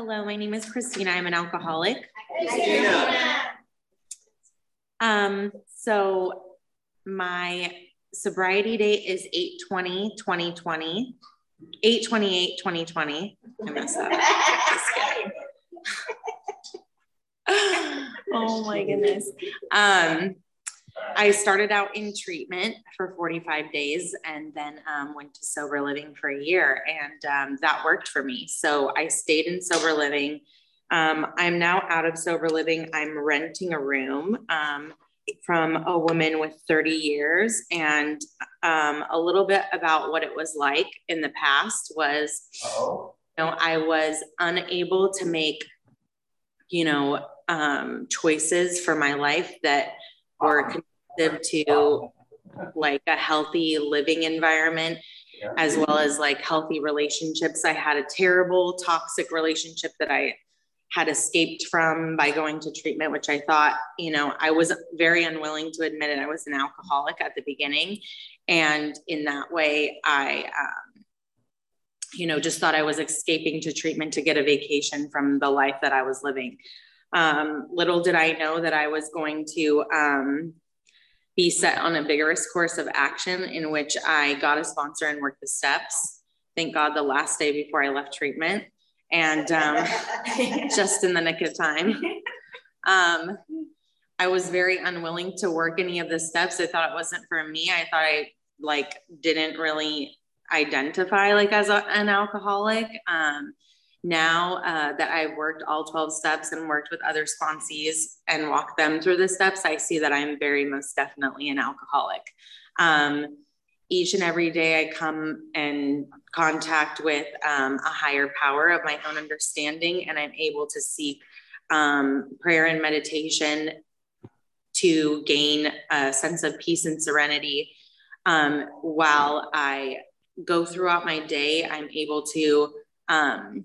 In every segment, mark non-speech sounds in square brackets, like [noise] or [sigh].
Hello, my name is Christina. I'm an alcoholic. Christina. Um, so my sobriety date is 820 2020, 828 2020. I messed up. [laughs] [laughs] oh my goodness. Um, I started out in treatment for 45 days and then um, went to sober living for a year, and um, that worked for me. So I stayed in sober living. Um, I'm now out of sober living. I'm renting a room um, from a woman with 30 years, and um, a little bit about what it was like in the past was, Uh-oh. you know, I was unable to make, you know, um, choices for my life that were to like a healthy living environment as well as like healthy relationships. I had a terrible toxic relationship that I had escaped from by going to treatment, which I thought, you know, I was very unwilling to admit it. I was an alcoholic at the beginning. And in that way, I, um, you know, just thought I was escaping to treatment to get a vacation from the life that I was living. Um, little did I know that I was going to um, be set on a vigorous course of action in which I got a sponsor and worked the steps. Thank God the last day before I left treatment and um, [laughs] just in the nick of time. Um, I was very unwilling to work any of the steps. I thought it wasn't for me. I thought I like didn't really identify like as a, an alcoholic. Um, now uh, that I've worked all 12 steps and worked with other sponsees and walked them through the steps, I see that I'm very most definitely an alcoholic. Um, each and every day I come in contact with um, a higher power of my own understanding, and I'm able to seek um, prayer and meditation to gain a sense of peace and serenity. Um, while I go throughout my day, I'm able to um,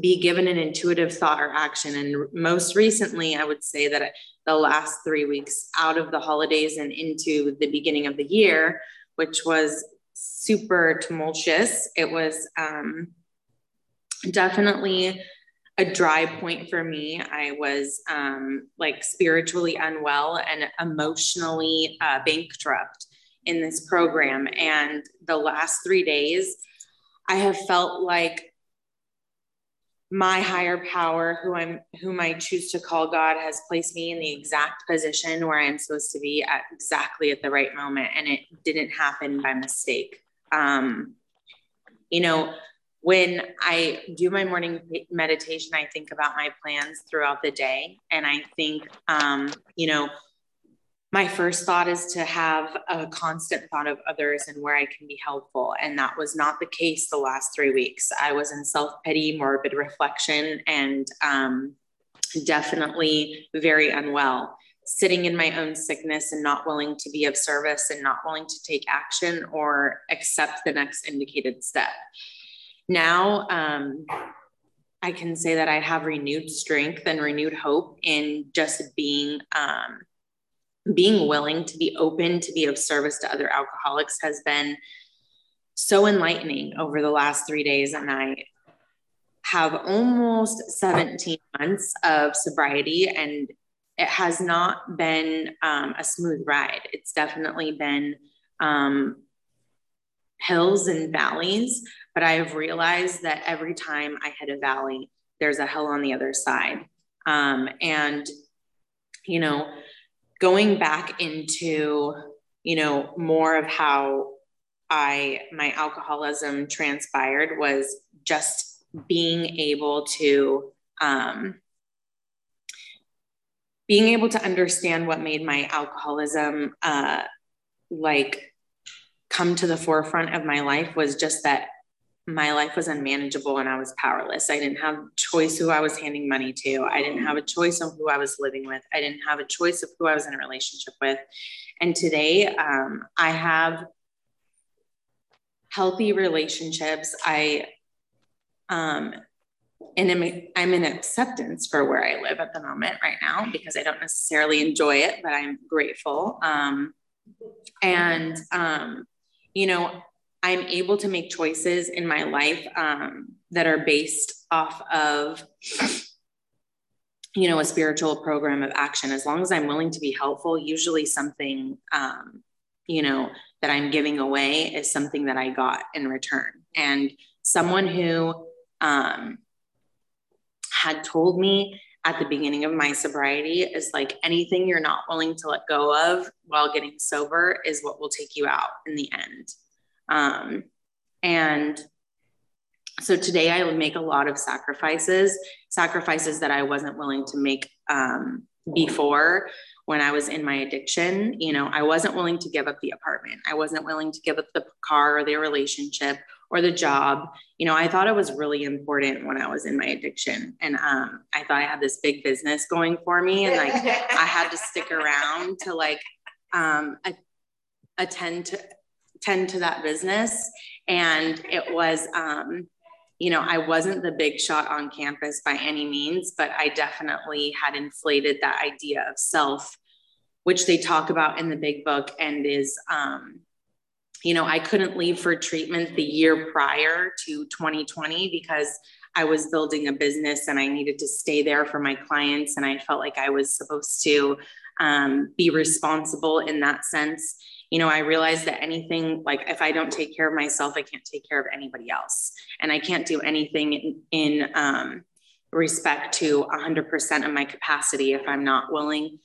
be given an intuitive thought or action. And most recently, I would say that the last three weeks out of the holidays and into the beginning of the year, which was super tumultuous, it was um, definitely a dry point for me. I was um, like spiritually unwell and emotionally uh, bankrupt in this program. And the last three days, I have felt like my higher power who i'm whom i choose to call god has placed me in the exact position where i'm supposed to be at exactly at the right moment and it didn't happen by mistake. Um, you know when i do my morning meditation i think about my plans throughout the day and i think um, you know my first thought is to have a constant thought of others and where I can be helpful. And that was not the case the last three weeks. I was in self pity, morbid reflection, and um, definitely very unwell, sitting in my own sickness and not willing to be of service and not willing to take action or accept the next indicated step. Now, um, I can say that I have renewed strength and renewed hope in just being. Um, being willing to be open to be of service to other alcoholics has been so enlightening over the last three days and i have almost 17 months of sobriety and it has not been um, a smooth ride. It's definitely been um, hills and valleys but i have realized that every time i hit a valley there's a hill on the other side. Um, and you know going back into you know more of how i my alcoholism transpired was just being able to um, being able to understand what made my alcoholism uh, like come to the forefront of my life was just that my life was unmanageable and I was powerless. I didn't have choice who I was handing money to. I didn't have a choice of who I was living with. I didn't have a choice of who I was in a relationship with. And today, um, I have healthy relationships. I um, and I'm, I'm in acceptance for where I live at the moment right now because I don't necessarily enjoy it, but I'm grateful. Um, and um, you know, I'm able to make choices in my life um, that are based off of, you know, a spiritual program of action. As long as I'm willing to be helpful, usually something, um, you know, that I'm giving away is something that I got in return. And someone who um, had told me at the beginning of my sobriety is like anything you're not willing to let go of while getting sober is what will take you out in the end. Um, and so today I would make a lot of sacrifices, sacrifices that I wasn't willing to make um, before when I was in my addiction. You know, I wasn't willing to give up the apartment. I wasn't willing to give up the car or the relationship or the job. You know, I thought it was really important when I was in my addiction. And um, I thought I had this big business going for me. And like I had to stick [laughs] around to like um, attend to tend to that business. And it was, um, you know, I wasn't the big shot on campus by any means, but I definitely had inflated that idea of self, which they talk about in the big book and is, um, you know, I couldn't leave for treatment the year prior to 2020 because I was building a business and I needed to stay there for my clients. And I felt like I was supposed to um, be responsible in that sense you know, I realized that anything like if I don't take care of myself, I can't take care of anybody else. And I can't do anything in, in um, respect to 100% of my capacity if I'm not willing,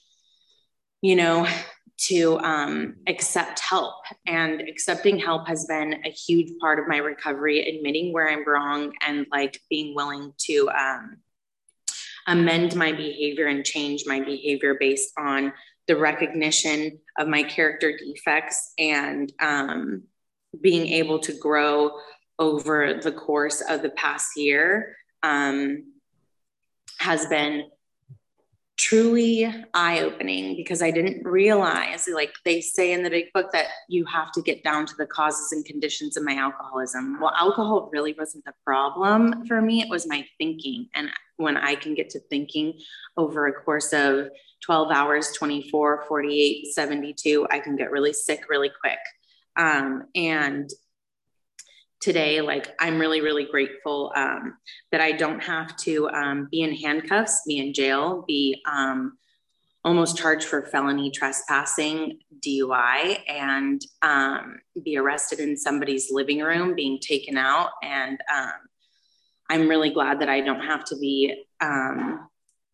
you know, to um, accept help. And accepting help has been a huge part of my recovery, admitting where I'm wrong and like being willing to um, amend my behavior and change my behavior based on the recognition of my character defects and um, being able to grow over the course of the past year um, has been truly eye opening because I didn't realize, like they say in the big book, that you have to get down to the causes and conditions of my alcoholism. Well, alcohol really wasn't the problem for me, it was my thinking. And when I can get to thinking over a course of 12 hours, 24, 48, 72, I can get really sick really quick. Um, and today, like I'm really, really grateful um, that I don't have to um, be in handcuffs, be in jail, be um, almost charged for felony trespassing, DUI, and um, be arrested in somebody's living room, being taken out. And um, I'm really glad that I don't have to be um,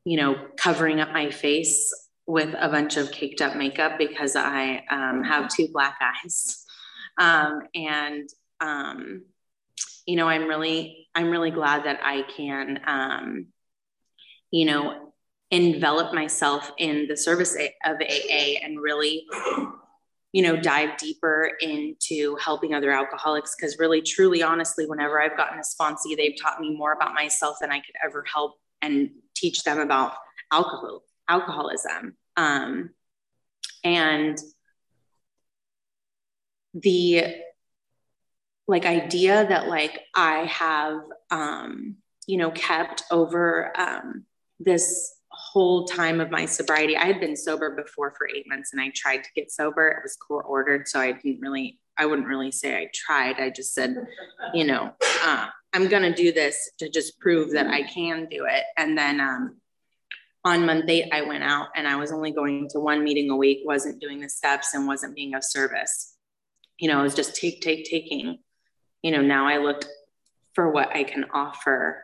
you know, covering up my face with a bunch of caked up makeup because I have two black eyes. Um, and, um, you know, I'm really, I'm really glad that I can, um, you know, envelop myself in the service of AA and really, you know, dive deeper into helping other alcoholics. Cause really, truly, honestly, whenever I've gotten a sponsee, they've taught me more about myself than I could ever help and teach them about alcohol alcoholism um, and the like idea that like i have um, you know kept over um, this whole time of my sobriety i had been sober before for eight months and i tried to get sober it was court ordered so i didn't really i wouldn't really say i tried i just said you know uh, I'm to do this to just prove that I can do it. And then um, on month eight, I went out and I was only going to one meeting a week, wasn't doing the steps and wasn't being of service. You know, it was just take, take, taking. You know, now I look for what I can offer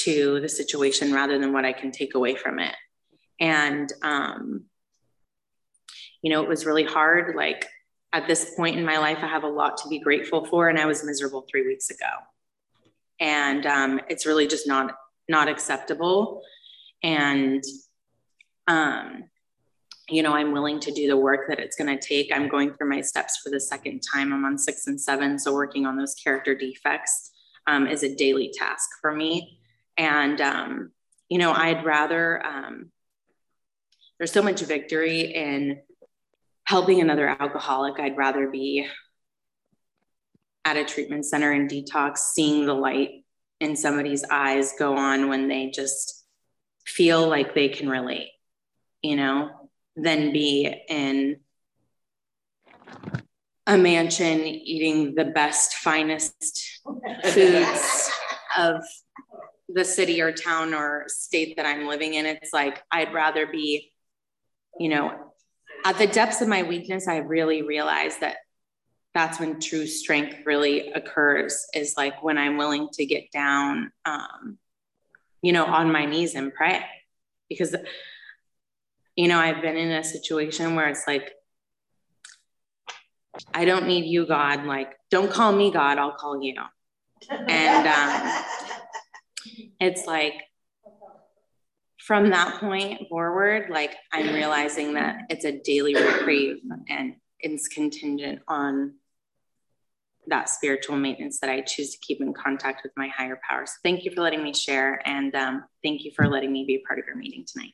to the situation rather than what I can take away from it. And, um, you know, it was really hard. Like at this point in my life, I have a lot to be grateful for. And I was miserable three weeks ago and um, it's really just not not acceptable and um, you know i'm willing to do the work that it's going to take. I'm going through my steps for the second time. I'm on six and seven so working on those character defects um, is a daily task for me. And um, you know i'd rather um, there's so much victory in helping another alcoholic. I'd rather be at a treatment center in detox, seeing the light in somebody's eyes go on when they just feel like they can relate, you know, than be in a mansion eating the best, finest [laughs] foods of the city or town or state that I'm living in. It's like I'd rather be, you know, at the depths of my weakness, I really realized that that's when true strength really occurs is like when I'm willing to get down, um, you know, on my knees and pray. Because, you know, I've been in a situation where it's like, I don't need you, God. Like, don't call me God, I'll call you. And um, [laughs] it's like, from that point forward, like I'm realizing that it's a daily reprieve and it's contingent on that spiritual maintenance that I choose to keep in contact with my higher powers. Thank you for letting me share. And um, thank you for letting me be part of your meeting tonight.